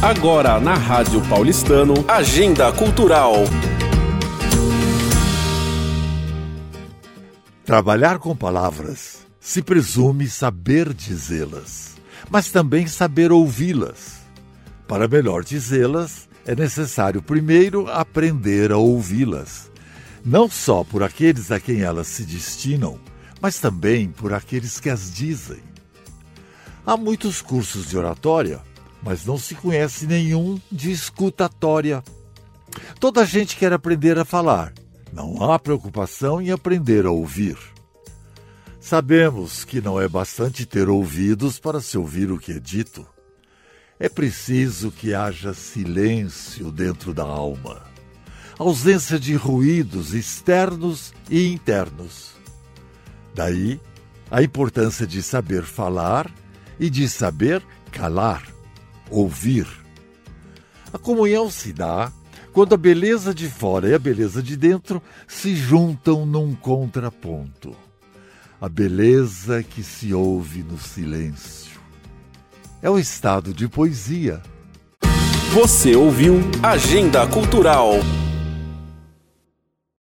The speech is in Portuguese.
Agora na Rádio Paulistano, Agenda Cultural. Trabalhar com palavras se presume saber dizê-las, mas também saber ouvi-las. Para melhor dizê-las, é necessário primeiro aprender a ouvi-las, não só por aqueles a quem elas se destinam, mas também por aqueles que as dizem. Há muitos cursos de oratória, mas não se conhece nenhum de escutatória. Toda gente quer aprender a falar, não há preocupação em aprender a ouvir. Sabemos que não é bastante ter ouvidos para se ouvir o que é dito. É preciso que haja silêncio dentro da alma, ausência de ruídos externos e internos. Daí a importância de saber falar e de saber calar ouvir. A comunhão se dá quando a beleza de fora e a beleza de dentro se juntam num contraponto. A beleza que se ouve no silêncio. É o estado de poesia. Você ouviu Agenda Cultural.